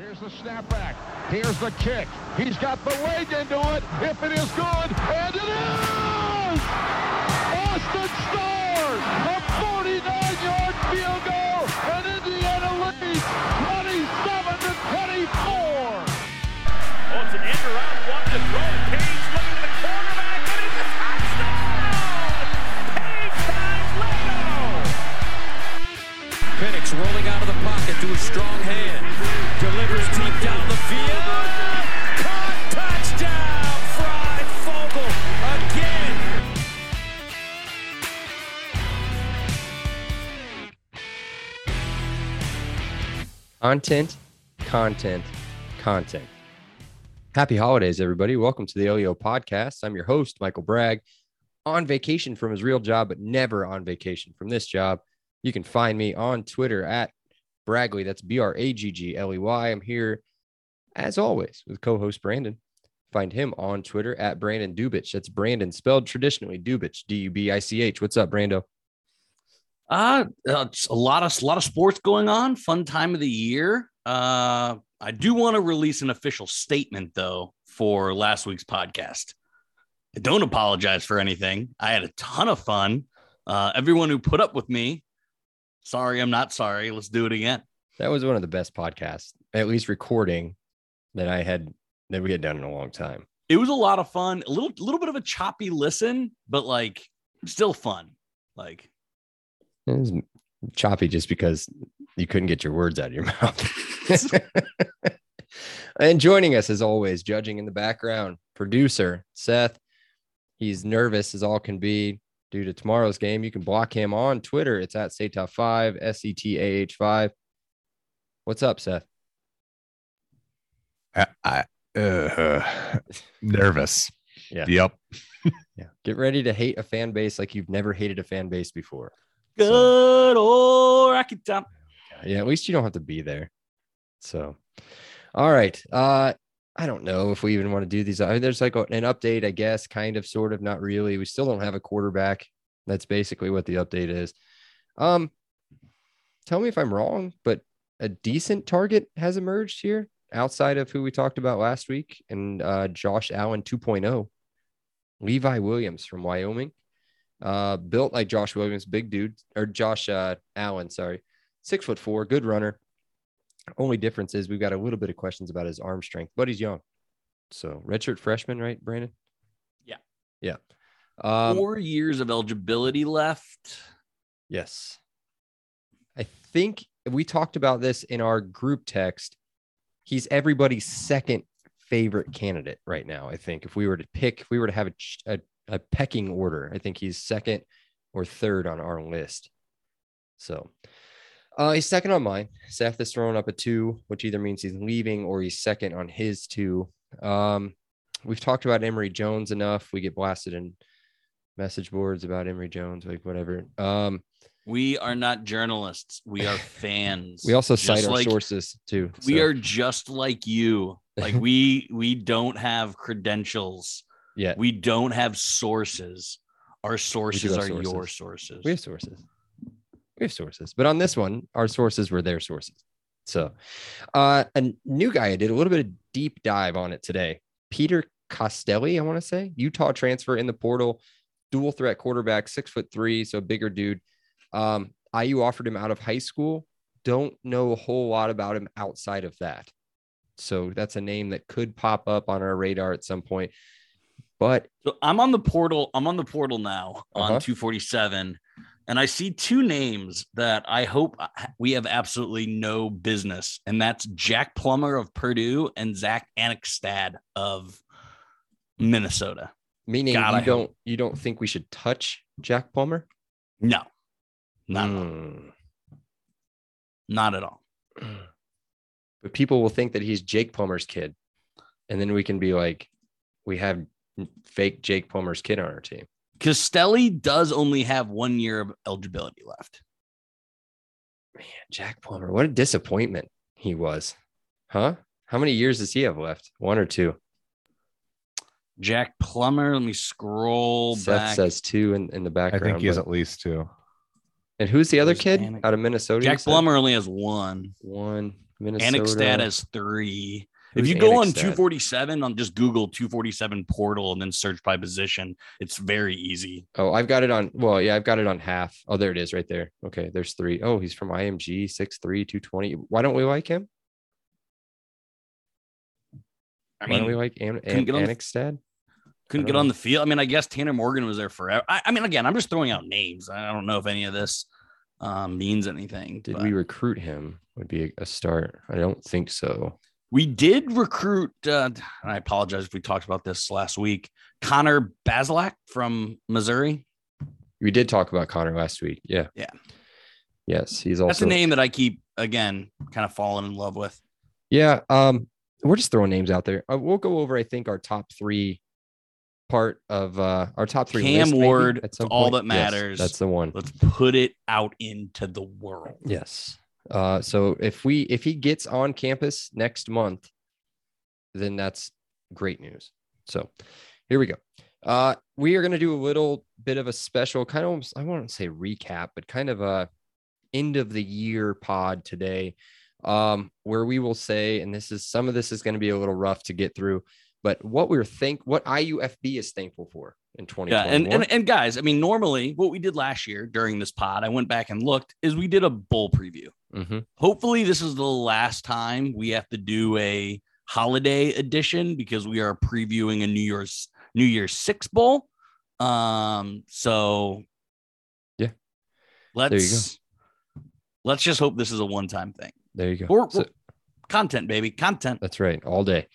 Here's the snapback. Here's the kick. He's got the leg into it. If it is good, and it is! Austin scores! A 49-yard field goal, and Indiana leads 27 to 24. Oh, it's an end around one to throw. Page looking to the quarterback, and it's a touchdown! Page times Leno! Penix rolling out of the pocket to a strong hand. Delivers deep down the field. Caught touchdown. Fry again. Content, content, content. Happy holidays, everybody. Welcome to the LEO podcast. I'm your host, Michael Bragg, on vacation from his real job, but never on vacation from this job. You can find me on Twitter at Bragley. That's B R A G G L E Y. I'm here, as always, with co host Brandon. Find him on Twitter at Brandon Dubich. That's Brandon spelled traditionally Dubich, D U B I C H. What's up, Brando? Uh, uh, a lot of a lot of sports going on. Fun time of the year. Uh, I do want to release an official statement though for last week's podcast. I don't apologize for anything. I had a ton of fun. Uh, everyone who put up with me, sorry, I'm not sorry. Let's do it again. That was one of the best podcasts, at least recording, that I had that we had done in a long time. It was a lot of fun. A little little bit of a choppy listen, but like still fun. Like It was choppy just because you couldn't get your words out of your mouth. and joining us as always, judging in the background, producer Seth. He's nervous as all can be due to tomorrow's game. You can block him on Twitter. It's at Setah5, S E T A H 5. What's up, Seth? I, I uh, nervous. Yeah. Yep. Yeah. Get ready to hate a fan base like you've never hated a fan base before. good old Rocky Top. yeah at least you don't have to be there so all right uh i don't know if we even want to do these I mean, there's like a- an update i guess kind of sort of not really we still don't have a quarterback that's basically what the update is um tell me if i'm wrong but a decent target has emerged here outside of who we talked about last week and uh josh allen 2.0 levi williams from wyoming uh built like josh williams big dude or josh uh allen sorry six foot four, good runner. Only difference is we've got a little bit of questions about his arm strength, but he's young. So redshirt freshman, right, Brandon? Yeah. Yeah. Um, Four years of eligibility left. yes. I think we talked about this in our group text. He's everybody's second favorite candidate right now. I think if we were to pick, if we were to have a, a, a pecking order, I think he's second or third on our list. So uh, he's second on mine. Seth is throwing up a two, which either means he's leaving or he's second on his two. Um, we've talked about Emory Jones enough. We get blasted in message boards about Emory Jones, like whatever. Um, We are not journalists. We are fans. we also cite our like- sources too. We so, are just like you. Like we we don't have credentials. yeah, We don't have sources. Our sources are your sources. sources. we have sources. We have sources, but on this one, our sources were their sources. So, uh, a new guy I did a little bit of deep dive on it today. Peter Costelli, I want to say Utah transfer in the portal, dual threat quarterback, six foot three, so bigger dude. Um, IU offered him out of high school. Don't know a whole lot about him outside of that. So that's a name that could pop up on our radar at some point. But So I'm on the portal. I'm on the portal now Uh-huh. on 247, and I see two names that I hope we have absolutely no business, and that's Jack Plummer of Purdue and Zach Annexstad of Minnesota. meaning God, you I don't you don't think we should touch Jack Plummer? No, not at all. Hmm. not at all. but people will think that he's Jake Plummer's kid. And then we can be like, we have fake Jake Plummer's kid on our team. Costelli does only have one year of eligibility left. Man, Jack Plummer, what a disappointment he was. Huh? How many years does he have left? One or two? Jack Plummer. Let me scroll Seth back. says two in, in the background. I think he has at least two. And who's the other There's kid Anik- out of Minnesota? Jack said? Plummer only has one. One Minnesota. Annexstad has three. If you go on Annexstad? 247 on just Google 247 portal and then search by position, it's very easy. Oh, I've got it on. Well, yeah, I've got it on half. Oh, there it is right there. Okay, there's three. Oh, he's from IMG, 6'3, 220. Why don't we like him? I Why don't we like An- couldn't An- get on the- couldn't get don't on the field. I mean, I guess Tanner Morgan was there forever. I, I mean, again, I'm just throwing out names. I don't know if any of this um, means anything. Did but we recruit him? Would be a, a start. I don't think so. We did recruit. Uh, and I apologize if we talked about this last week. Connor Bazelak from Missouri. We did talk about Connor last week. Yeah. Yeah. Yes, he's also That's a name that I keep again kind of falling in love with. Yeah, um, we're just throwing names out there. Uh, we'll go over, I think, our top three part of uh our top three. Cam Ward, at some all that Yes, matters. that's the one. Let's put it out into the world. Yes. Uh, so if we if he gets on campus next month, then that's great news. So here we go. Uh, we are going to do a little bit of a special kind of I won't say recap, but kind of a end of the year pod today, um, where we will say, and this is some of this is going to be a little rough to get through, but what we're think what IUFB is thankful for in 2021. Yeah, and, and and guys, I mean, normally what we did last year during this pod, I went back and looked, is we did a bowl preview. Mhm. Hopefully, this is the last time we have to do a holiday edition because we are previewing a New Year's New Year's Six bowl. Um, so Yeah. let's you let's just hope this is a one-time thing. there you go. Or, So- content, baby, content. That's right, all day.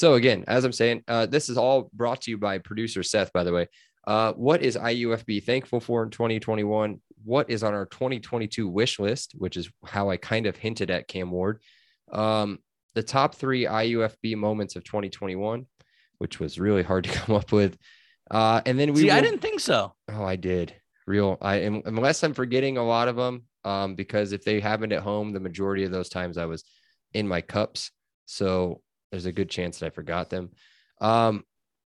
So again, as I'm saying, uh, this is all brought to you by producer Seth. By the way, uh, what is IUFB thankful for in 2021? What is on our 2022 wish list, which is how I kind of hinted at Cam Ward. Um, the top three IUFB moments of 2021, which was really hard to come up with. Uh, and then we See, I didn't think so. Oh, I did. Real. I am unless I'm forgetting a lot of them. Um, because if they happened at home, the majority of those times I was in my cups. So there's a good chance that I forgot them. Um,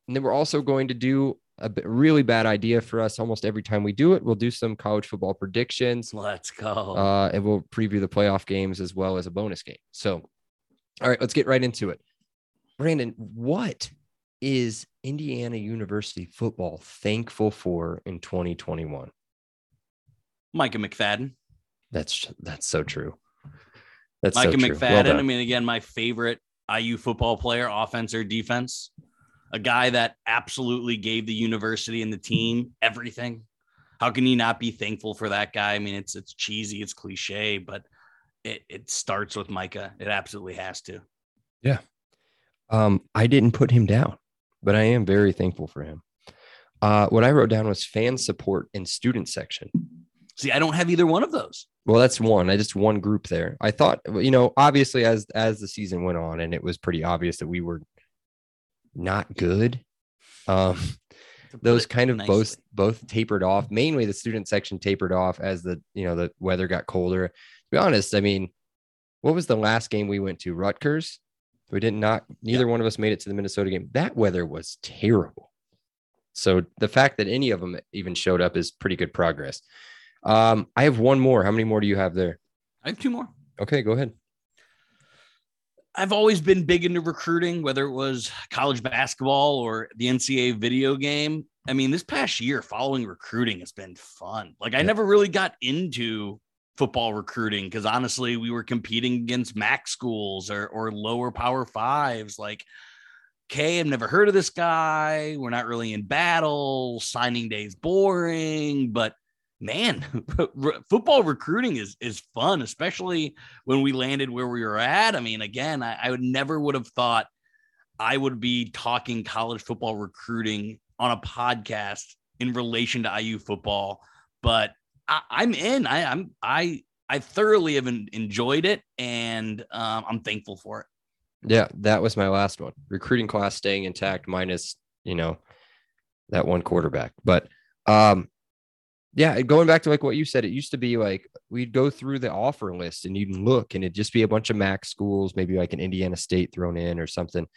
and then we're also going to do a really bad idea for us almost every time we do it. We'll do some college football predictions. Let's go. Uh, and we'll preview the playoff games as well as a bonus game. So, all right, let's get right into it. Brandon, what is Indiana University football thankful for in 2021? Micah McFadden. That's that's so true. That's Micah so true. McFadden. Well. I mean, again, my favorite IU football player, offense or defense. A guy that absolutely gave the university and the team everything. How can you not be thankful for that guy? I mean, it's it's cheesy, it's cliche, but it, it starts with Micah. It absolutely has to. Yeah. Um, I didn't put him down, but I am very thankful for him. Uh, what I wrote down was fan support and student section. See, I don't have either one of those. Well, that's one. I just one group there. I thought, you know, obviously as as the season went on, and it was pretty obvious that we were not good. Um, those kind of both nicely. both tapered off. Mainly the student section tapered off as the you know the weather got colder. To be honest, I mean, what was the last game we went to? Rutgers. We did not. Neither one of us made it to the Minnesota game. That weather was terrible. So the fact that any of them even showed up is pretty good progress. Um, I have one more. How many more do you have there? I have two more. Okay, go ahead. I've always been big into recruiting, whether it was college basketball or the NCAA video game. I mean, this past year, following recruiting has been fun. Like, I Yeah. never really got into football recruiting because honestly, we were competing against MAC schools or, or lower power fives. Like, okay, I've never heard of this guy. We're not really in battle. Signing day's boring, but man, football recruiting is is fun, especially when we landed where we were at. I mean, again, I, I would never would have thought I would be talking college football recruiting on a podcast in relation to IU football, but I, I'm in. I, I'm I I thoroughly have enjoyed it, and um, I'm thankful for it. Yeah, that was my last one. Recruiting class staying intact, minus you know that one quarterback. But um, yeah, going back to like what you said, it used to be like we'd go through the offer list and you'd look, and it'd just be a bunch of MAC schools, maybe like an Indiana State thrown in or something.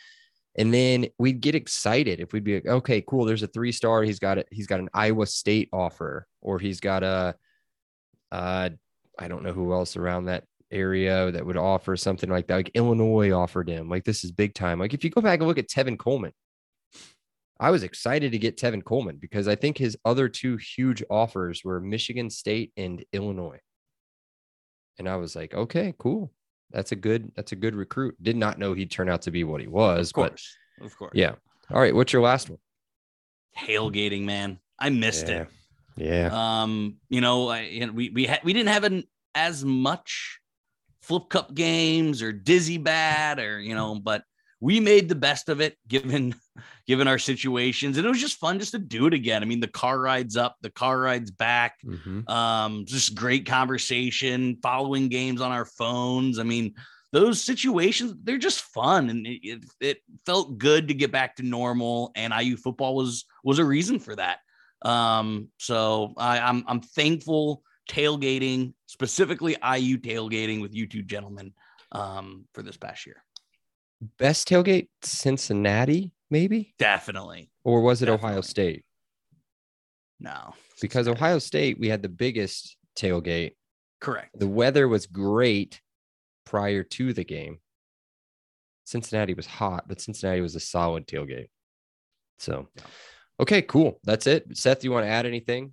And then we'd get excited if we'd be like, okay, cool. There's a three star. He's got it. He's got an Iowa State offer, or he's got a Uh, I don't know who else around that area that would offer something like that. Like Illinois offered him. Like this is big time. Like if you go back and look at Tevin Coleman, I was excited to get Tevin Coleman because I think his other two huge offers were Michigan State and Illinois. And I was like, okay, cool. That's a good. That's a good recruit. Did not know he'd turn out to be what he was. Of But. Of course. yeah. All right. What's your last one? Tailgating, man. I missed yeah. it. Yeah. Um, you know, I, you know, we we had we didn't have an, as much flip cup games or dizzy bad or you know, but we made the best of it given given our situations, and it was just fun just to do it again. I mean, the car rides up, the car rides back. Mhm. Um, just great conversation, following games on our phones. I mean, those situations they're just fun, and it, it, it felt good to get back to normal. And IU football was was a reason for that. Um, so I, I'm I'm thankful tailgating, specifically IU tailgating with you two gentlemen, um, for this past year. Best tailgate, Cincinnati, maybe, Definitely, or was it Ohio State? no, Because Ohio State, we had the biggest tailgate. correct. The weather was great prior to the game. Cincinnati was hot, but Cincinnati was a solid tailgate. So, okay, cool. That's it. Seth, you want to add anything?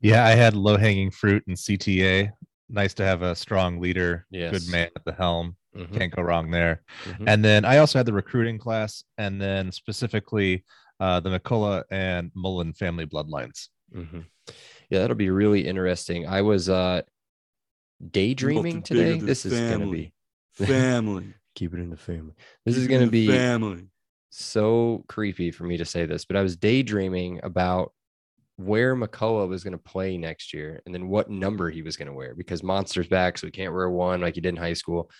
Yeah, I had low hanging fruit and CTA. Nice to have a strong leader, Yes. good man at the helm. Mhm, Can't go wrong there. mhm. And then I also had the recruiting class, and then specifically uh, the McCullough and Mullen family bloodlines. Mhm. Yeah, that'll be really interesting. I was uh daydreaming Nothing today. than This is gonna be family. keep it in the family. This is gonna be family. so creepy for me to say this, but I was daydreaming about where McCullough was going to play next year and then what number he was going to wear because Monster's back, so he can't wear one like he did in high school.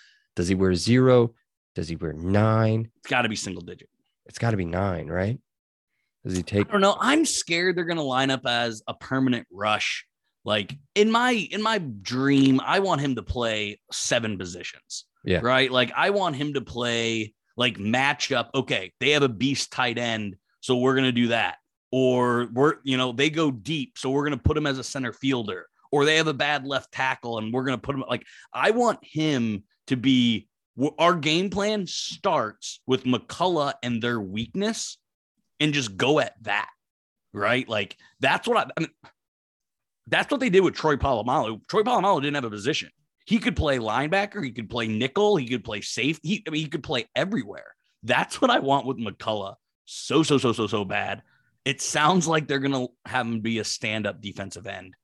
Does he wear zero? Does he wear nine? It's got to be single digit. It's got to be nine, right? Does he take? I don't know. I'm scared they're gonna line up as a permanent rush. Like in my in my dream, I want him to play seven positions. Yeah. Right. Like I want him to play like match up. Okay, they have a beast tight end, so we're gonna do that. Or we're you know they go deep, so we're gonna put him as a center fielder. Or they have a bad left tackle, and we're gonna put him like I want him to be. Our game plan starts with McCullough and their weakness and just go at that, right? Like that's what I, I mean. That's what they did with Troy Polamalu. Troy Polamalu didn't have a position. He could play linebacker. He could play nickel. He could play safe. He, I mean, he could play everywhere. That's what I want with McCullough. So, so, so, so, so bad. It sounds like they're gonna have him be a stand-up defensive end.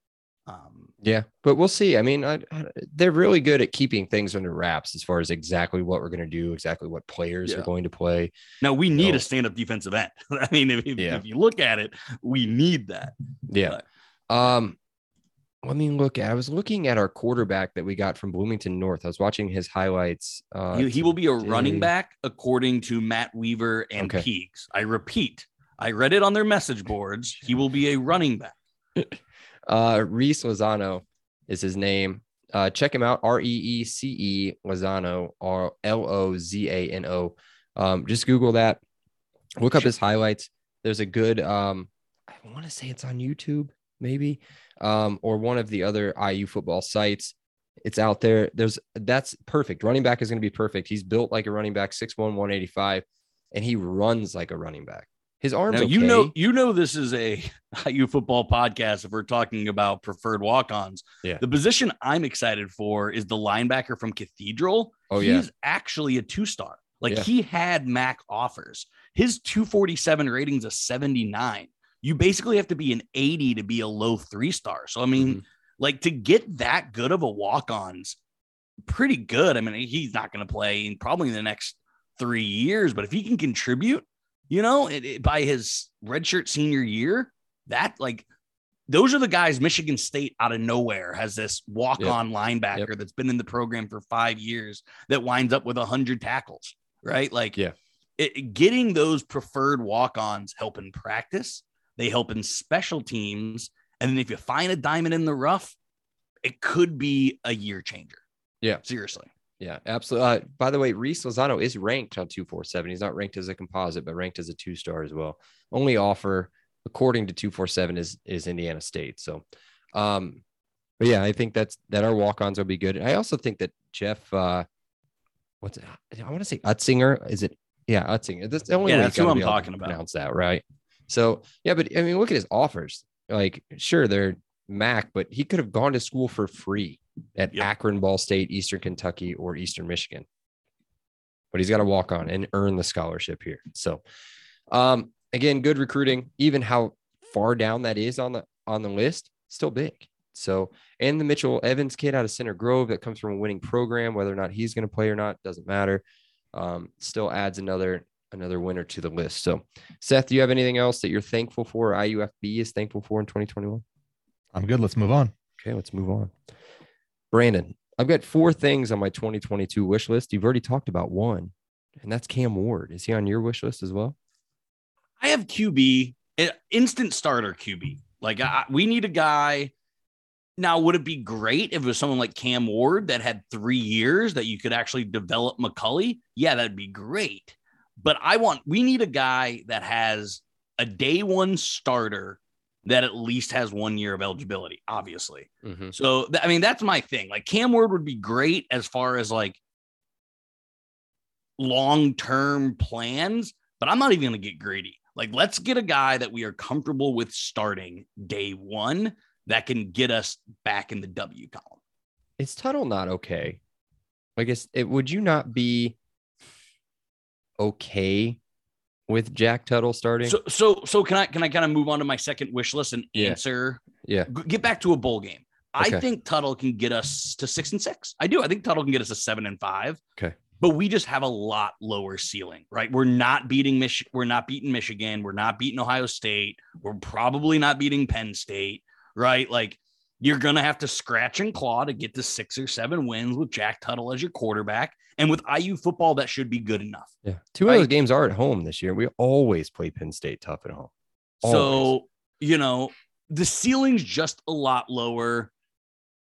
Um, Yeah, but we'll see. I mean, I, I- they're really good at keeping things under wraps as far as exactly what we're going to do, exactly what players Yeah. are going to play. now we need No. a stand-up defensive end. I mean, if, if- Yeah. if you look at it, we need that. Yeah. Um, let me look at. I was looking at our quarterback that we got from Bloomington North. I was watching his highlights. Uh, he, he will be a running back according to Matt Weaver and Okay. Peegs. I repeat, I read it on their message boards. He will be a running back. Uh, Reece Lozano is his name. Uh, check him out. R E E C E Lozano, or L O Z A N O. Um, just Google that. Look up his highlights. There's a good. Um, I want to say it's on YouTube, maybe, um, or one of the other IU football sites. It's out there. There's that's perfect. Running back is going to be perfect. He's built like a running back, 6'1", 185, and he runs like a running back. His arms. Now okay. you know, you know, this is a IU football podcast. If we're talking about preferred walk-ons, Yeah. the position I'm excited for is the linebacker from Cathedral. Oh, he's yeah. actually a two-star. Like Yeah. he had Mac offers. His 247 ratings a 79. You basically have to be an 80 to be a low three star. So I mean, Mhm. like to get that good of a walk-ons, pretty good. I mean, he's not going to play in probably in the next three years, but if he can contribute, you know, it, it- by his redshirt senior year, that like those are the guys Michigan State out of nowhere has this walk-on linebacker that's been in the program for five years that winds up with a hundred tackles, right? Like, Yeah. it, getting those preferred walk-ons help in practice, they help in special teams, and then if you find a diamond in the rough, it could be a year changer. Yeah. seriously. Yeah, absolutely. Uh, by the way, Reece Lozano is ranked on 247. He's not ranked as a composite, but ranked as a two star as well. Only offer, according to 247, is is Indiana State. So, um, but yeah, I think that's that our walk-ons will be good. I also think that Jeff, uh, what's it? I want to say Utzinger. Is it? Yeah, Utzinger. That's the only Yeah, way that's who I'm be able to talking about. Pronounce that right. So yeah, but I mean, look at his offers. Like, sure, they're Mac, but he could have gone to school for free at Yep. Akron, Ball State, Eastern Kentucky, or Eastern Michigan. But he's got to walk on and earn the scholarship here. So, um, again, good recruiting. Even how far down that is on the on the list, still big. So, and the Mitchell Evans kid out of Center Grove that comes from a winning program, whether or not he's going to play or not, doesn't matter. Um, still adds another another winner to the list. So, Seth, do you have anything else that you're thankful for? IUFB is thankful for in 2021. I'm good. Let's move on. Okay, let's move on. Brandon, I've got four things on my 2022 wish list. You've already talked about one, and that's Cam Ward. Is he on your wish list as well? I have QB, instant starter QB. Like I, we need a guy. Now, would it be great if it was someone like Cam Ward that had three years that you could actually develop McCulley? Yeah, that'd be great. But I want we need a guy that has a day one starter that at least has one year of eligibility, obviously. Mm-hmm. So th- I mean, that's my thing. Like Cam Ward would be great as far as like long term plans, but I'm not even going to get greedy. Like, let's get a guy that we are comfortable with starting day one that can get us back in the W column. Is Tuttle not okay? I guess it would you not be okay with Jack Tuttle starting? So, so, so can I can I kind of move on to my second wish list and Yeah. answer? yeah. Get back to a bowl game. I think Tuttle can get us to six and six. I do. I think Tuttle can get us to seven and five. Okay. But we just have a lot lower ceiling, right? We're not beating Mich- We're not beating Michigan. We're not beating Ohio State. We're probably not beating Penn State, right? Like you're gonna have to scratch and claw to get to six or seven wins with Jack Tuttle as your quarterback, and with IU football, that should be good enough. Yeah. Two of those games are at home this year. We always play Penn State tough at home. Always. So, you know, the ceiling's just a lot lower.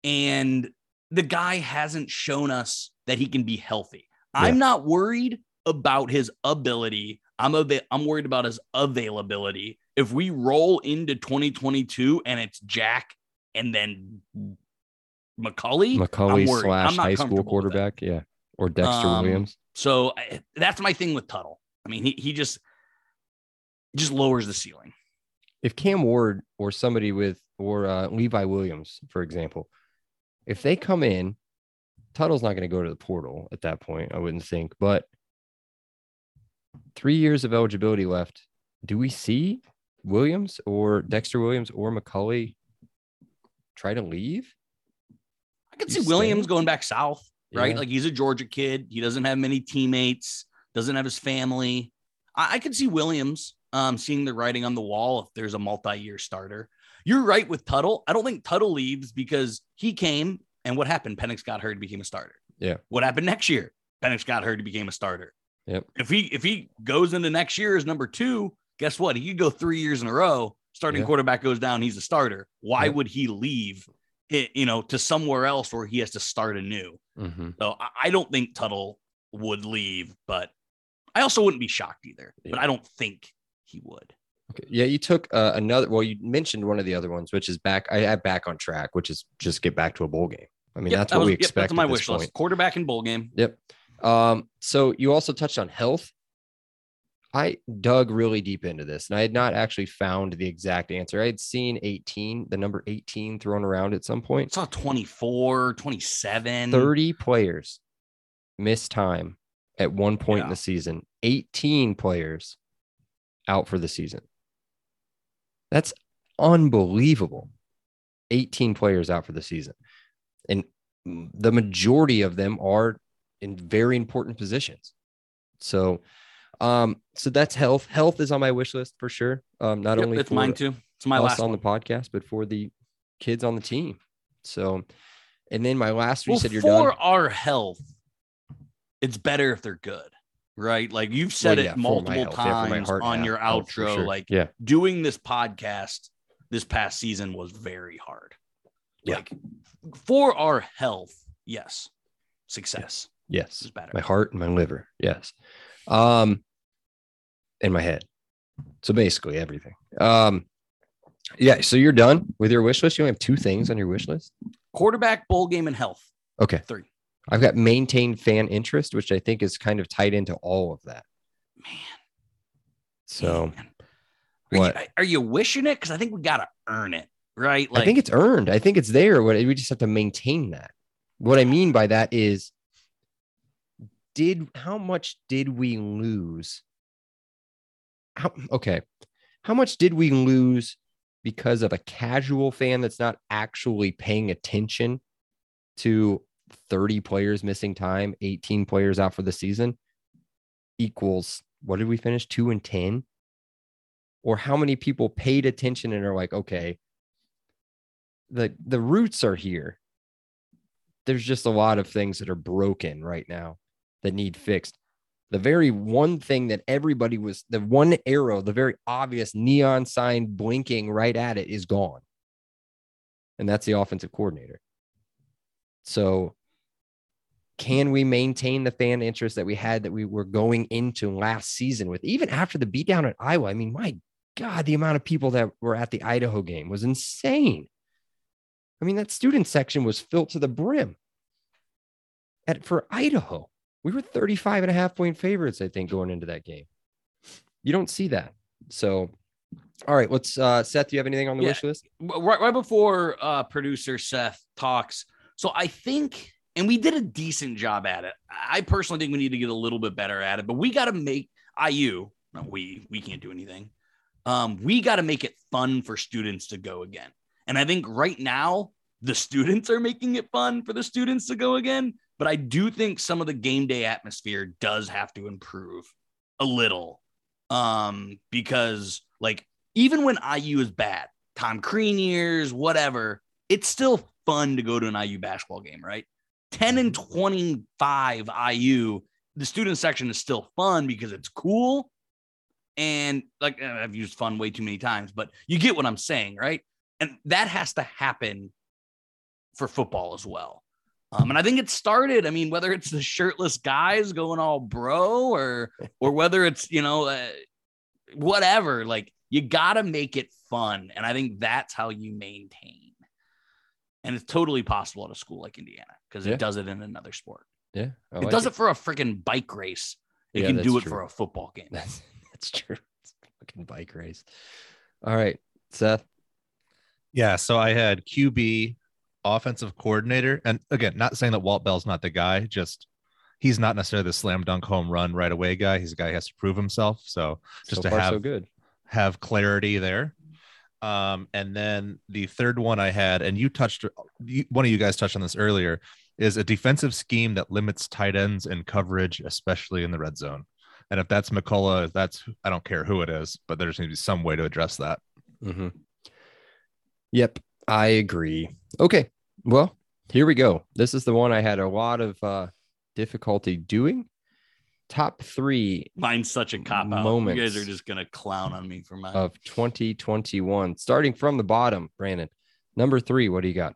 And the guy hasn't shown us that he can be healthy. I'm not worried about his ability. I'm a bit, I'm worried about his availability. If we roll into 2022 and it's Jack and then McCulley, McCulley slash high school comfortable with that. quarterback. Yeah. Or Dexter Um, Williams. So I, that's my thing with Tuttle. I mean, he, he just just lowers the ceiling. If Cam Ward or somebody with or uh, Levi Williams, for example, if they come in, Tuttle's not going to go to the portal at that point, I wouldn't think. But three years of eligibility left. Do we see Williams or Dexter Williams or McCulley try to leave? I could see stay? Williams going back south, right? Yeah. Like he's a Georgia kid. He doesn't have many teammates, doesn't have his family. I, I could see Williams um, seeing the writing on the wall if there's a multi-year starter. You're right with Tuttle. I don't think Tuttle leaves because he came and what happened? Penix got hurt, became a starter. Yeah. What happened next year? Penix got hurt, he became a starter. Yep. If he if he goes into next year as number two, guess what? He could go three years in a row. Starting Yeah. quarterback goes down, he's a starter. Why would he leave? It, you know, to somewhere else where he has to start anew. Mm-hmm. So I, I don't think Tuttle would leave, but I also wouldn't be shocked either. But I don't think he would. Okay. Yeah, you took uh, another. Well, you mentioned one of the other ones, which is back. I have back on track, which is just get back to a bowl game. I mean, Yep, that's that what was- we yep, expect. that's my wish point. list. Quarterback and bowl game. Yep. Um, so you also touched on health. I dug really deep into this and I had not actually found the exact answer. I had seen 18, the number 18 thrown around at some I point. saw 24, 27. 30 players missed time at one point in the season, 18 players out for the season. That's unbelievable. 18 players out for the season. And the majority of them are in very important positions. So, um, so that's health. Health is on my wish list for sure. Um, not Yep, only it's for mine too. It's my last on one. the podcast, but for the kids on the team. So, and then my last, you said you're done. for done. our health, it's better if they're good, right? Like you've said Well, yeah, it multiple health, yeah, times on your health, outro. sure. Like yeah, doing this podcast this past season was very hard. Yeah. Like for our health, yes, success yes, is better. my heart and my liver, yes, um, and my head. So basically everything. Um, yeah. So you're done with your wish list. You only have two things on your wish list. quarterback, bowl game, and health. Okay. Three. I've got maintained fan interest, which I think is kind of tied into all of that. Man. So man. Are, what? You, are you wishing it? Because I think we got to earn it, right? Like, I think it's earned. I think it's there. What we just have to maintain that. What I mean by that is, did how much did we lose? How okay, how much did we lose because of a casual fan that's not actually paying attention to 30 players missing time, 18 players out for the season equals what did we finish? Two and 10? Or how many people paid attention and are like, okay, the the roots are here. There's just a lot of things that are broken right now that need fixed. The very one thing that everybody was the one arrow, the very obvious neon sign blinking right at it is gone. And that's the offensive coordinator. So can we maintain the fan interest that we had that we were going into last season with even after the beatdown at Iowa? I mean, my God, the amount of people that were at the Idaho game was insane. I mean, that student section was filled to the brim. At for Idaho, we were 35 and a half point favorites, I think, going into that game. You don't see that. So, all right, let's uh Seth, do you have anything on the Yeah. wish list? right, right before uh, producer Seth talks. So I think, and we did a decent job at it. I personally think we need to get a little bit better at it, but we got to make IU. No, we we can't do anything. Um, we got to make it fun for students to go again. And I think right now the students are making it fun for the students to go again. But I do think some of the game day atmosphere does have to improve a little. Um, because like even when IU is bad, Tom Crean years, whatever, it's still fun to go to an IU basketball game, right? 10 and 25 IU, the student section is still fun because it's cool. And like I've used fun way too many times, but you get what I'm saying, right? And that has to happen for football as well. Um, and I think it started. I mean, whether it's the shirtless guys going all bro, or or whether it's you know, uh, whatever. Like you got to make it fun, and I think that's how you maintain. And it's totally possible at a school like Indiana because Yeah. it does it in another sport. Yeah. I it like does it. for a freaking bike race. It Yeah, can do that's it for a football game. That's that's true. It's a fucking bike race. All right, Seth. Yeah, so I had QB, offensive coordinator, and again, not saying that Walt Bell's not the guy, just he's not necessarily the slam dunk home run right away guy. He's a guy who has to prove himself. So just so to far, have so good. have clarity there. Um, and then the third one I had, and you touched you, one of you guys touched on this earlier, is a defensive scheme that limits tight ends and coverage, especially in the red zone. And if that's McCullough, that's I don't care who it is, but there's going to be some way to address that. Mm-hmm. Yep, I agree. Okay, well, here we go. This is the one I had a lot of uh, difficulty doing. Top three Mine's such a cop out. You guys are just gonna clown on me for mine. of 2021, starting from the bottom. Brandon, number three. What do you got?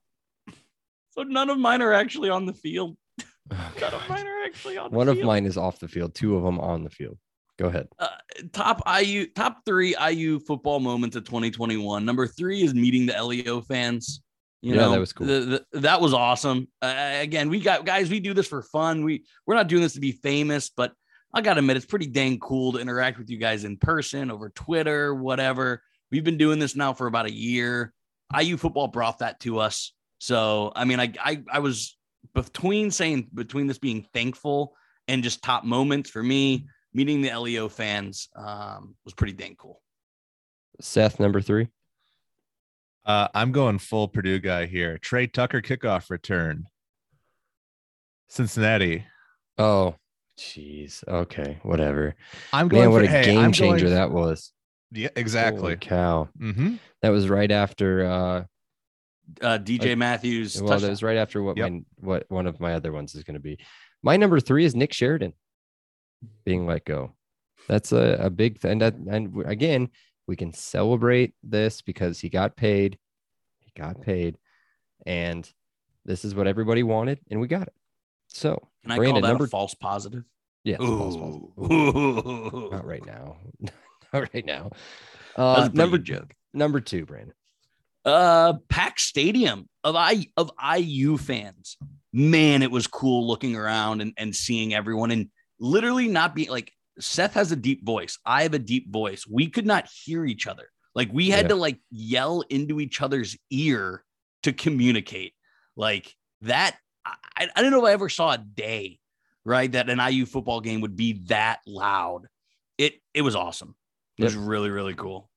so none of mine are actually on the field. Oh, None of mine are actually on. the One of mine is off the field. Two of them on the field. Go ahead. uh, top IU top three IU football moments of 2021. Number three is meeting the LEO fans. You Yeah, know, that was cool. the- the- that was awesome. Uh, again, we got guys. We do this for fun. We we're not doing this to be famous, but I gotta admit, it's pretty dang cool to interact with you guys in person over Twitter, whatever. We've been doing this now for about a year. IU football brought that to us. So I mean, I I, I was between saying between this being thankful and just top moments for me meeting the LEO fans um, was pretty dang cool. Seth, number three. Uh, I'm going full Purdue guy here. Tre Tucker kickoff return. Cincinnati. Oh, jeez. Okay, whatever. I'm going Man, what for, a hey, game I'm changer going- that was. Yeah, Holy exactly. cow. hmm That was right after uh Uh, DJ Matthews. well, that was right after what Yep. my what one of my other ones is going to be. My number three is Nick Sheridan being let go. That's a, a big thing. That, and again, we can celebrate this because he got paid. He got paid, and this is what everybody wanted, and we got it. So, Can I Brandon, call that number a false positive? yeah, false positive. Ooh, not right now, not right now. Uh, number joke. number two, Brandon. Uh, pack stadium of I of IU fans. Man, it was cool looking around and, and seeing everyone and literally not being like Seth has a deep voice. I have a deep voice. We could not hear each other. Like we had Yeah. to like yell into each other's ear to communicate. Like that. I, I don't know if I ever saw a day, right? That an IU football game would be that loud. It it was awesome. It was really, really cool.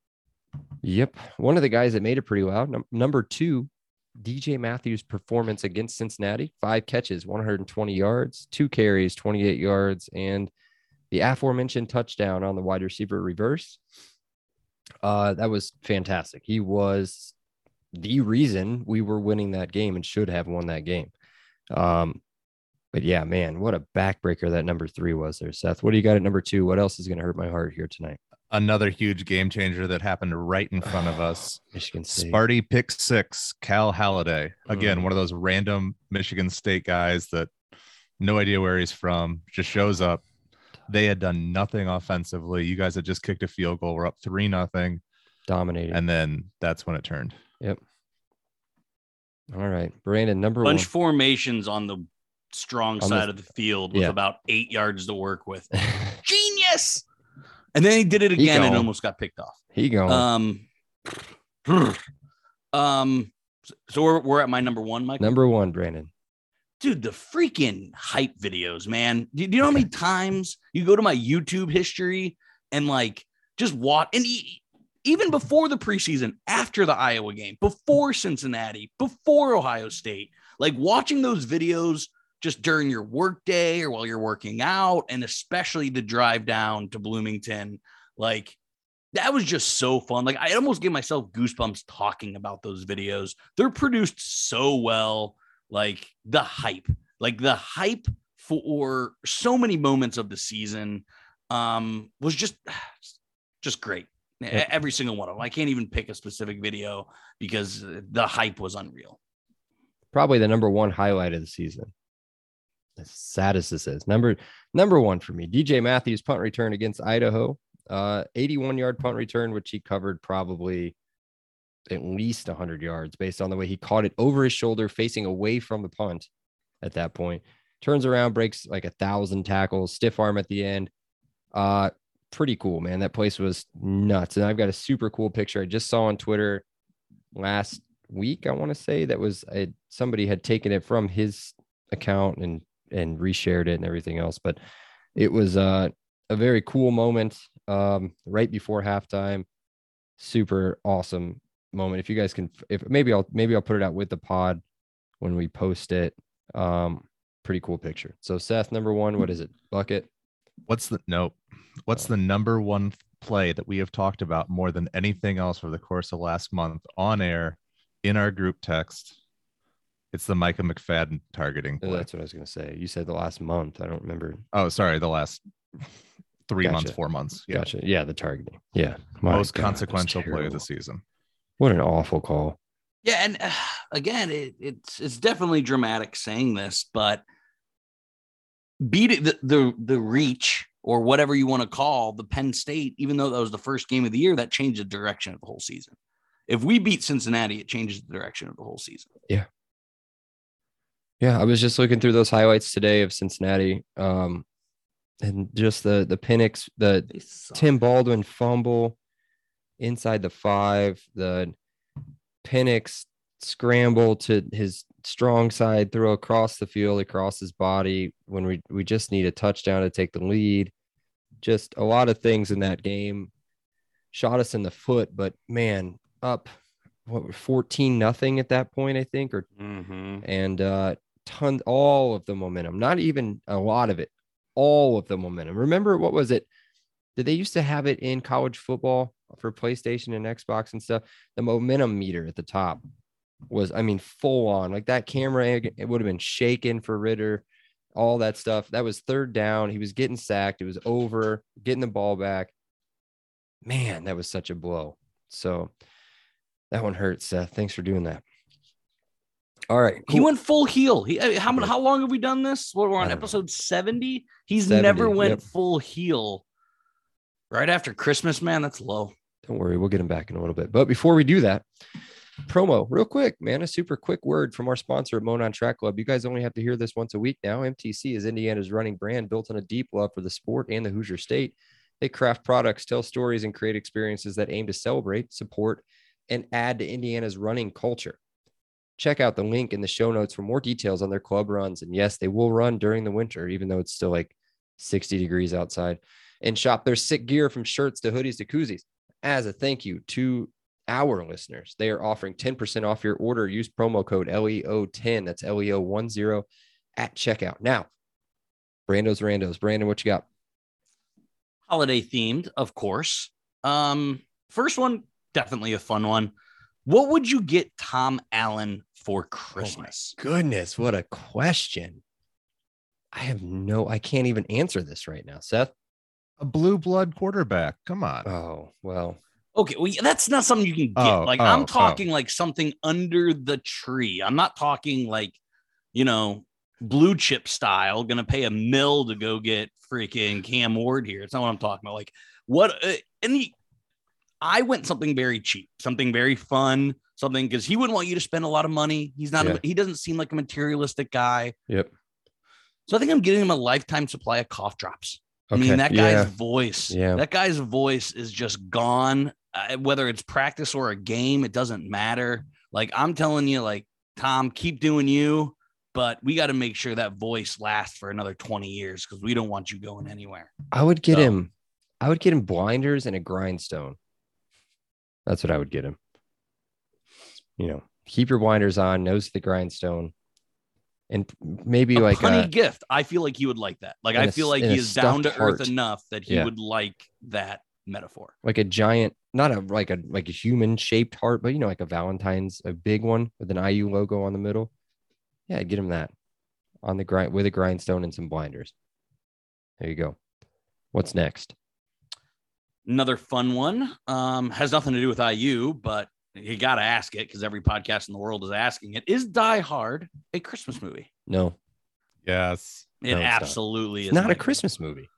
Yep. One of the guys that made it pretty loud. Num- number two, DJ Matthews' performance against Cincinnati five catches, 120 yards, two carries, 28 yards, and the aforementioned touchdown on the wide receiver reverse. Uh, that was fantastic. He was the reason we were winning that game and should have won that game. Um, but yeah, man, what a backbreaker that number three was there, Seth. What do you got at number two? What else is going to hurt my heart here tonight? Another huge game changer that happened right in front of us. Michigan State. Sparty pick six, Cal Haladay. Again, Mm. one of those random Michigan State guys that no idea where he's from, just shows up. They had done nothing offensively. You guys had just kicked a field goal. We're up three nothing, dominated. and then that's when it turned. Yep. All right, Brandon, number one. Bunch one. formations on the strong On side the- of the field with Yeah. about eight yards to work with. Genius. And then he did it again and almost got picked off. he going Um, um, so we're, we're at my number one, Mike. number one, Brandon. Dude, the freaking hype videos, man. Do, you know how many times you go to my YouTube history and like just watch and e- even before the preseason, after the Iowa game, before Cincinnati, before Ohio State, like watching those videos just during your work day or while you're working out, and especially the drive down to Bloomington, like that was just so fun. Like I almost gave myself goosebumps talking about those videos. They're produced so well. Like the hype, like the hype for so many moments of the season um was just just great. Yeah. Every single one of them. I can't even pick a specific video because the hype was unreal. Probably the number one highlight of the season. As sad as this is, number number one for me, DJ Matthews punt return against Idaho. Uh, 81 yard punt return, which he covered probably at least 100 yards based on the way he caught it over his shoulder, facing away from the punt at that point. Turns around, breaks like a thousand tackles, stiff arm at the end. Uh, pretty cool, man. That place was nuts. And I've got a super cool picture I just saw on Twitter last week. I want to say that was a, somebody had taken it from his account and and reshared it and everything else. But it was uh, a very cool moment um, right before halftime. Super awesome moment. If you guys can, if maybe I'll maybe I'll put it out with the pod when we post it. Um, pretty cool picture. So Seth, number one, what is it? Bucket. What's the nope? What's the number one play that we have talked about more than anything else for the course of last month on air in our group text? It's the Micah McFadden targeting play. That's what I was gonna say. You said the last month. I don't remember. Oh, sorry, the last three months, four months. Yeah, Gotcha. Yeah, the targeting. Yeah. My most God, consequential play of the season. What an awful call. Yeah, and uh, again, it, it's it's definitely dramatic saying this, but beat it the, the the reach or whatever you want to call the Penn State, even though that was the first game of the year, that changed the direction of the whole season. If we beat Cincinnati, it changes the direction of the whole season. Yeah, Yeah, I was just looking through those highlights today of Cincinnati. Um, and just the the Penix, the Tim Baldwin fumble inside the five, the Penix scramble to his strong side, throw across the field, across his body when we we just need a touchdown to take the lead. Just a lot of things in that game shot us in the foot, but man, up what 14 nothing at that point, I think, or Mhm. and uh ton all of the momentum not even a lot of it all of the momentum remember what was it did they used to have it in college football for playstation and xbox and stuff the momentum meter at the top was i mean full on like that camera it would have been shaken for Ridder all that stuff that was third down he was getting sacked it was over getting the ball back man that was such a blow so that one hurts, seth thanks for doing that all right He went full heel. He how how long have we done this? Well, we're on know. episode 70. He's 70, never went yep. full heel right after Christmas, man. That's low. Don't worry, we'll get him back in a little bit. But before we do that, promo real quick, man. A super quick word from our sponsor at Monon Track Club. You guys only have to hear this once a week now. MTC is Indiana's running brand built on a deep love for the sport and the Hoosier State. They craft products, tell stories, and create experiences that aim to celebrate, support, and add to Indiana's running culture. Check out the link in the show notes for more details on their club runs. And yes, they will run during the winter, even though it's still like 60 degrees outside. And shop their sick gear from shirts to hoodies to koozies. As a thank you to our listeners, they are offering 10% off your order. Use promo code LEO10. That's LEO10 at checkout. Now, Brando's Randos. Brandon, what you got? holiday themed, of course. Um, first one, definitely a fun one. What would you get Tom Allen for Christmas? Goodness, what a question. I have no, I can't even answer this right now, Seth. A blue blood quarterback. Come on. Oh, well, Okay, well, that's not something you can get. Oh, like oh, I'm oh. talking like something under the tree. I'm not talking like, you know, blue chip style, gonna pay a mill to go get freaking Cam Ward here. It's not what I'm talking about. Like what? Uh, and he, I went something very cheap, something very fun, something because he wouldn't want you to spend a lot of money. He's not. Yeah. A, he doesn't seem like a materialistic guy. yep. So I think I'm getting him a lifetime supply of cough drops. I mean, that guy's yeah. voice, Yeah. that guy's voice is just gone. Uh, whether it's practice or a game, it doesn't matter. Like I'm telling you, like Tom, keep doing you, but we got to make sure that voice lasts for another 20 years because we don't want you going anywhere. I would get So- him, I would get him blinders and a grindstone. That's what I would get him. You know, keep your blinders on, nose to the grindstone, and maybe a like punny a, gift. I feel like he would like that. Like I a feel like he is down to earth enough that he Yeah. would like that metaphor. like a giant, not a like a like a human shaped heart, but you know, like a Valentine's, a big one with an IU logo on the middle. Yeah, I'd get him that on the grind with a grindstone and some blinders. There you go. What's next? Another fun one um, has nothing to do with IU, but you got to ask it because every podcast in the world is asking it. Is Die Hard a Christmas movie? No, Yes. It No, it's not. absolutely is not a Christmas movie.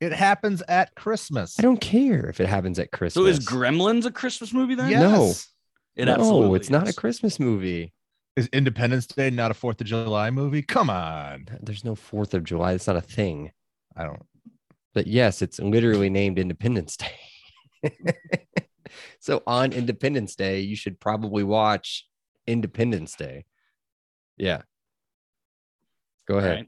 It happens at Christmas. I don't care if it happens at Christmas. So is Gremlins a Christmas movie then? Yes. No. it no, absolutely. it's not a. Christmas movie. Is Independence Day not a Fourth of July movie? Come on. There's no Fourth of July. It's not a thing. I don't. But yes, it's literally named Independence Day. so on Independence Day, you should probably watch Independence Day. Yeah. Go ahead.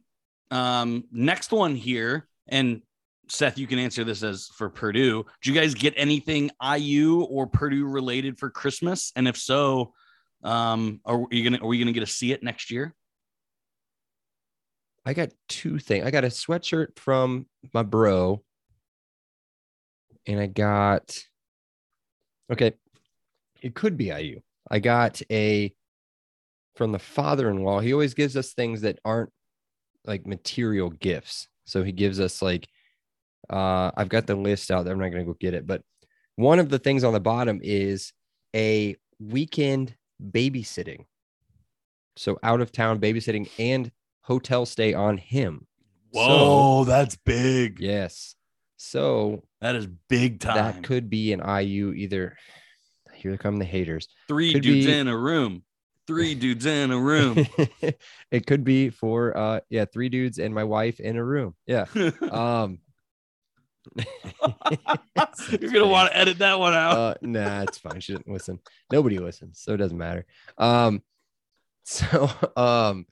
Right. Um, next one here, and Seth, you can answer this as for Purdue. Do you guys get anything IU or Purdue related for Christmas? And if so, um, are you gonna are we gonna get to see it next year? I got two things. I got a sweatshirt from my bro, and I got okay. It could be IU. I got a from the father-in-law. He always gives us things that aren't like material gifts. So he gives us like uh I've got the list out there. I'm not gonna go get it, but one of the things on the bottom is a weekend babysitting. So out of town babysitting and hotel stay on him. Whoa, that's big. Yes. So That is big time. that could be an IU either. Here come the haters. Three could dudes be- in a room. Three dudes in a room. it could be for uh yeah, three dudes and my wife in a room. Yeah. Um You're gonna want to edit that one out. uh nah, it's fine. She didn't listen. Nobody listens, so it doesn't matter. Um so um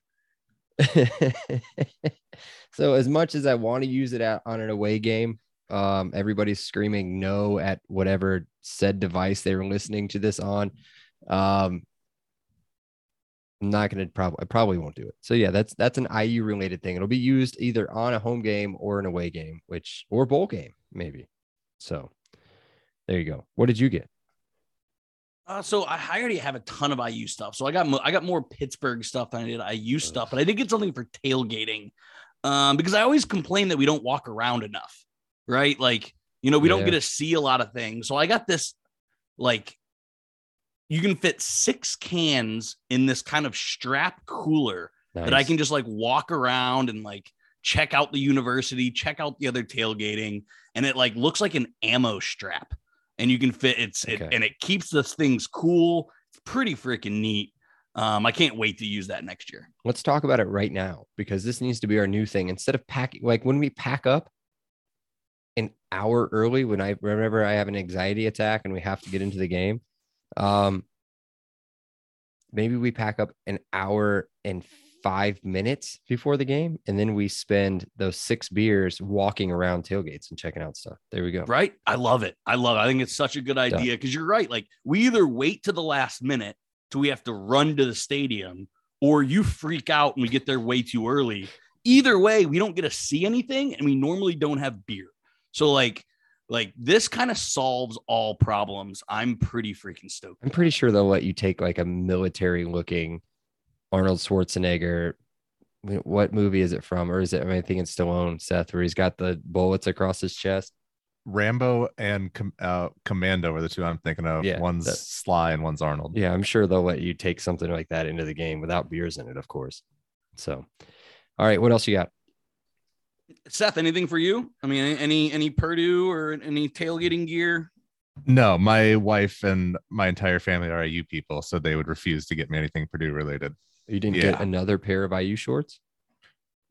so as much as I want to use it out on an away game, um everybody's screaming no at whatever said device they were listening to this on. Um I'm not gonna probably I probably won't do it. So yeah, that's that's an IU related thing. It'll be used either on a home game or an away game, which or bowl game, maybe. So there you go. What did you get? Uh, so I I already have a ton of IU stuff. So I got mo- I got more Pittsburgh stuff than I did IU stuff, but I did get something for tailgating. Um, because I always complain that we don't walk around enough, right? Like, you know, we don't get to see a lot of things. So I got this like you can fit six cans in this kind of strap cooler that I can just like walk around and like check out the university, check out the other tailgating, and it like looks like an ammo strap. And you can fit it's it, and it keeps the things cool. It's pretty freaking neat. Um, I can't wait to use that next year. Let's talk about it right now because this needs to be our new thing. Instead of packing, like when we pack up an hour early, when I remember I have an anxiety attack and we have to get into the game, um, maybe we pack up an hour and five minutes before the game, and then we spend those six beers walking around tailgates and checking out stuff. There we go. Right? I love it. I love it. I think it's such a good idea because you're right. Like we either wait to the last minute till we have to run to the stadium, or you freak out and we get there way too early. Either way, we don't get to see anything, and we normally don't have beer. So like, like this kind of solves all problems. I'm pretty freaking stoked. I'm pretty sure they'll let you take like a military looking Arnold Schwarzenegger. What movie is it from? Or is it, I, mean, I think it's Stallone, Seth, where he's got the bullets across his chest. Rambo and uh, Commando are the two I'm thinking of. Yeah, one's that- Sly and one's Arnold. Yeah, I'm sure they'll let you take something like that into the game without beers in it, of course. So, all right, what else you got? Seth, anything for you? I mean, any any, any Purdue or any tailgating gear? No, my wife and my entire family are IU people, so they would refuse to get me anything Purdue related. You didn't Yeah. get another pair of IU shorts?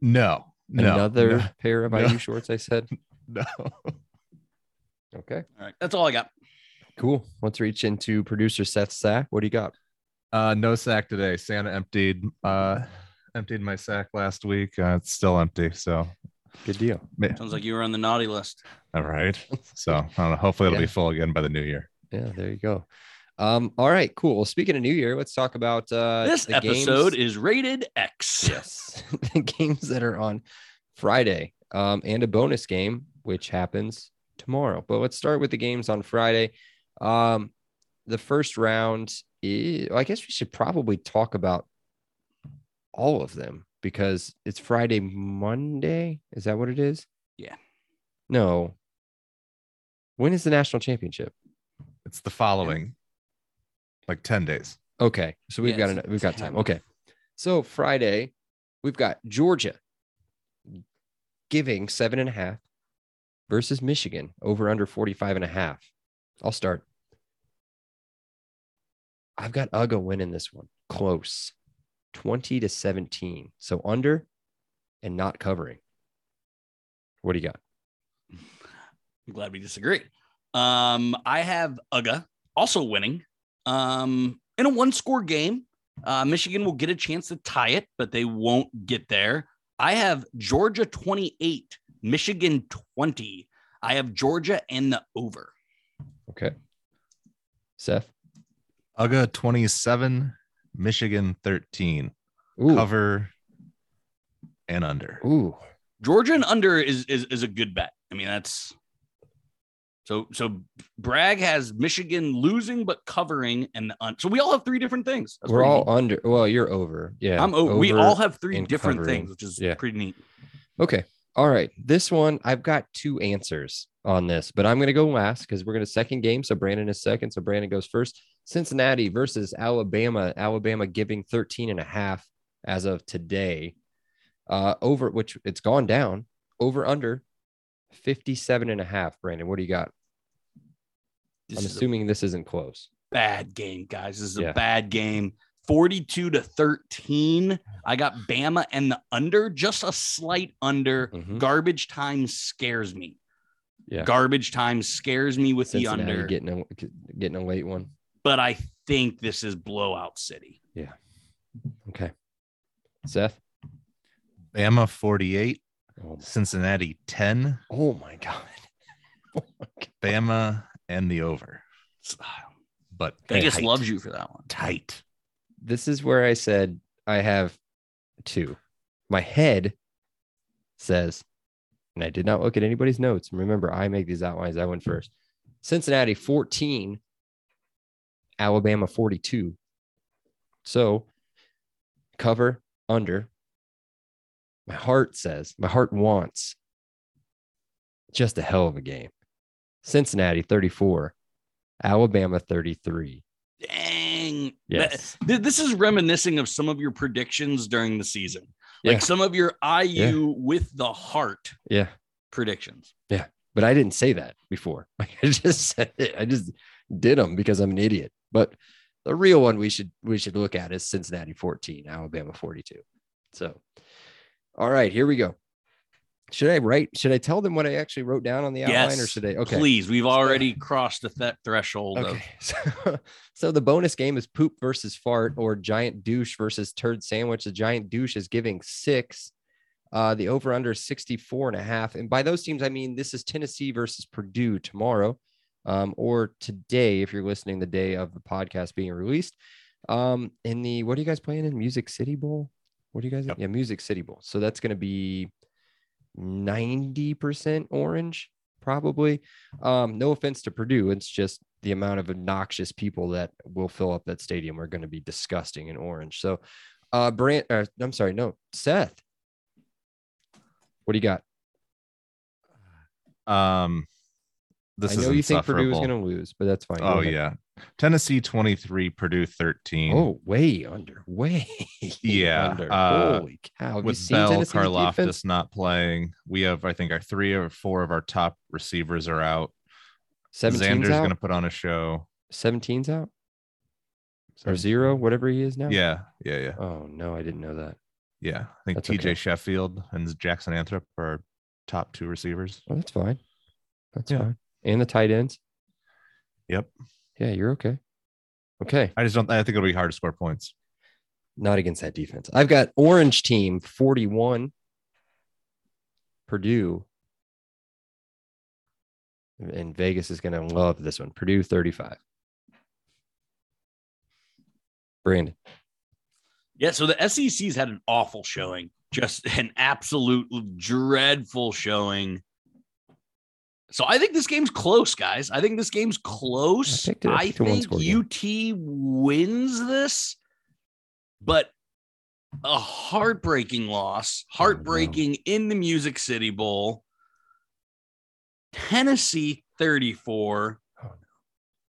No, no, another no, pair of no. IU shorts, I said. no. Okay, All right, that's all I got. cool. Let's reach into producer Seth Sack. What do you got? Uh, no sack today. Santa emptied uh emptied my sack last week. Uh, it's still empty. So Good deal. Sounds like you were on the naughty list. all right. So I don't know. Hopefully it'll Yeah. be full again by the new year. Yeah, there you go. Um, all right, cool. Well, speaking of New Year, let's talk about uh this the games- episode is rated X. yes the games that are on friday um and a bonus game which happens tomorrow but let's start with the games on friday um the first round is, i guess we should probably talk about all of them because it's friday monday is that what it is Yeah. no when is the national championship It's the following, like ten days. Okay, so we've Yeah, got an, we've got time. Okay, so Friday we've got Georgia giving seven and a half versus Michigan over under 45 and a half. I'll start. I've got Uga winning this one close 20 to 17. So under and not covering. What do you got? I'm glad we disagree. Um, I have Uga also winning. Um, in a one score game, uh, Michigan will get a chance to tie it, but they won't get there. I have Georgia 28, Michigan 20. I have Georgia and the over. Okay. Seth. Uga 27, Michigan 13. Ooh. Cover and under. Ooh. Georgia and under is is is a good bet. I mean, that's so so Bragg has Michigan losing but covering and the un- so we all have three different things. That's We're all neat. under. Well, you're over. Yeah. I'm over. We all have three different covering. things, which is Yeah. pretty neat. Okay. All right. This one, I've got two answers on this, but I'm going to go last because we're going to second game. So Brandon is second. So Brandon goes first. Cincinnati versus Alabama. Alabama giving 13 and a half as of today. Uh, over which it's gone down over under 57 and a half. Brandon, what do you got? This I'm assuming this isn't close. bad game, guys. This is Yeah. a bad game. 42 to 13. I got Bama and the under, just a slight under. Mhm. Garbage time scares me. Yeah. Garbage time scares me with the under, getting a, getting a late one. but I think this is blowout city. Yeah. Okay. Seth. Bama 48, Oh, Cincinnati 10. oh my God. Oh my God. Bama and the over. But Vegas tight. loves you for that one. tight. This is where I said I have two. My head says, and I did not look at anybody's notes. Remember, I make these outlines. I went first. Cincinnati 14, Alabama 42. So cover under. My heart says, my heart wants just a hell of a game. Cincinnati 34, Alabama 33. Yes. Th- This is reminiscing of some of your predictions during the season. Like Yeah. some of your IU with the heart Yeah. predictions. Yeah. But I didn't say that before. Like I just said it. I just did them because I'm an idiot. But the real one we should we should look at is Cincinnati 14, Alabama 42. So, all right, here we go. Should I write? Should I tell them what I actually wrote down on the outline, or should I? Okay, Please, we've already crossed the th- threshold. Of, Okay, so, so the bonus game is poop versus fart or giant douche versus turd sandwich. The giant douche is giving six. Uh, the over under is 64 and a half. And by those teams, I mean this is Tennessee versus Purdue tomorrow um, or today, if you're listening the day of the podcast being released. Um, in the what are you guys playing in Music City Bowl? What are you guys? Yep. Yeah, Music City Bowl. So that's going to be 90% orange, probably. Um, no offense to Purdue, it's just the amount of obnoxious people that will fill up that stadium are going to be disgusting in orange. So, uh, Brant, uh, I'm sorry, no, Seth, what do you got? Um, this I know you think Purdue is going to lose, but that's fine. Oh yeah, Tennessee 23, Purdue 13. Oh, way under, way Yeah, under. uh, Holy cow! Have with Bell, Tennessee's Karlaftis not playing, we have I think our three or four of our top receivers are out. 17's Xander's going to put on a show. 17's out or zero, whatever he is now. Yeah, yeah, yeah, Oh no, I didn't know that. yeah. I think That's TJ okay. Sheffield and Jackson Anthrop are top two receivers. Oh, that's fine. That's Yeah. fine. And the tight ends. Yep. Yeah, you're okay. Okay. I just don't. I think it'll be hard to score points. Not against that defense. I've got orange team 41, Purdue. And Vegas is going to love this one. Purdue 35. Brandon. Yeah, so the SEC's had an awful showing, just an absolute dreadful showing. So I think this game's close, guys. I think this game's close. I. I I picked a think one-score game. UT wins this, but a heartbreaking loss, Oh, heartbreaking in the Music City Bowl. Tennessee 34, Oh,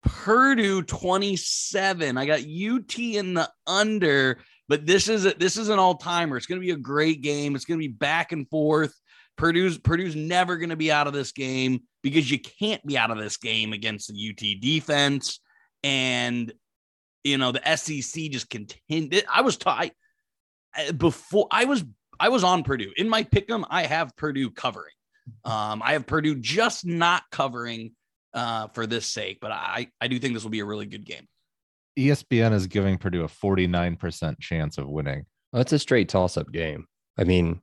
Purdue 27. I got UT in the under, but this is a, this is an all-timer. It's going to be a great game. It's going to be back and forth. Purdue's Purdue's never going to be out of this game because you can't be out of this game against the UT defense. And you know, the SEC just continued. I was taught before I was I was on Purdue. In my pick 'em, I have Purdue covering. Um, I have Purdue just not covering uh, for this sake, but I I do think this will be a really good game. ESPN is giving Purdue a 49% chance of winning. That's a straight toss up game. I mean,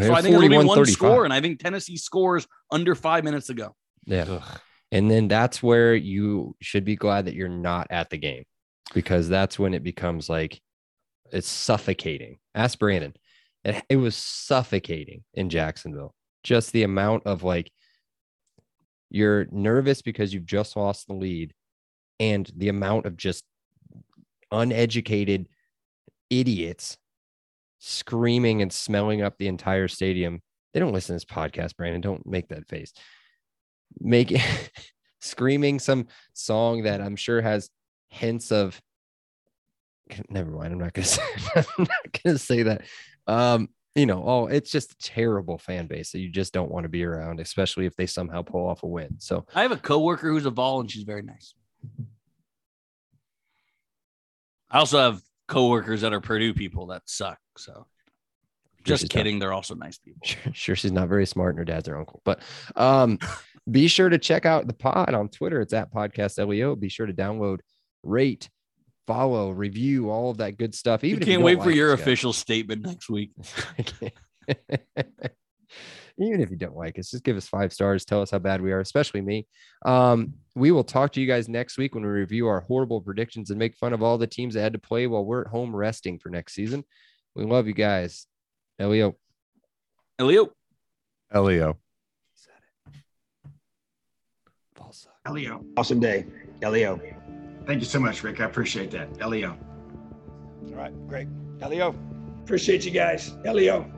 So I think it'll be one 35. score, and I think Tennessee scores under five minutes to go. Yeah. And then that's where you should be glad that you're not at the game because that's when it becomes like it's suffocating. Ask Brandon. It, it was suffocating in Jacksonville. Just the amount of like you're nervous because you've just lost the lead and the amount of just uneducated idiots screaming and smelling up the entire stadium. They don't listen to this podcast, Brandon. Don't make that face making screaming some song that I'm sure has hints of never mind. I'm not gonna say I'm not gonna say that. Um, you know, oh, it's just a terrible fan base that you just don't want to be around, especially if they somehow pull off a win. So I have a coworker who's a Vol, and she's very nice. I also have coworkers that are Purdue people that suck. So just she's not- kidding, they're also nice people. sure, sure she's not very smart and her dad's her uncle. But um, be sure to check out the pod on Twitter. It's at podcast LEO. Be sure to download, rate, follow, review, all of that good stuff. Even if can't wait for like your us, guys. official statement next week. Even if you don't like us, just give us five stars. Tell us how bad we are, especially me. Um, we will talk to you guys next week when we review our horrible predictions and make fun of all the teams that had to play while we're at home resting for next season. We love you guys. Elio. Elio. Leo. Elio. Awesome day. Elio. Thank you so much, Rick. I appreciate that. Elio. All right, great. Elio. Appreciate you guys. Elio.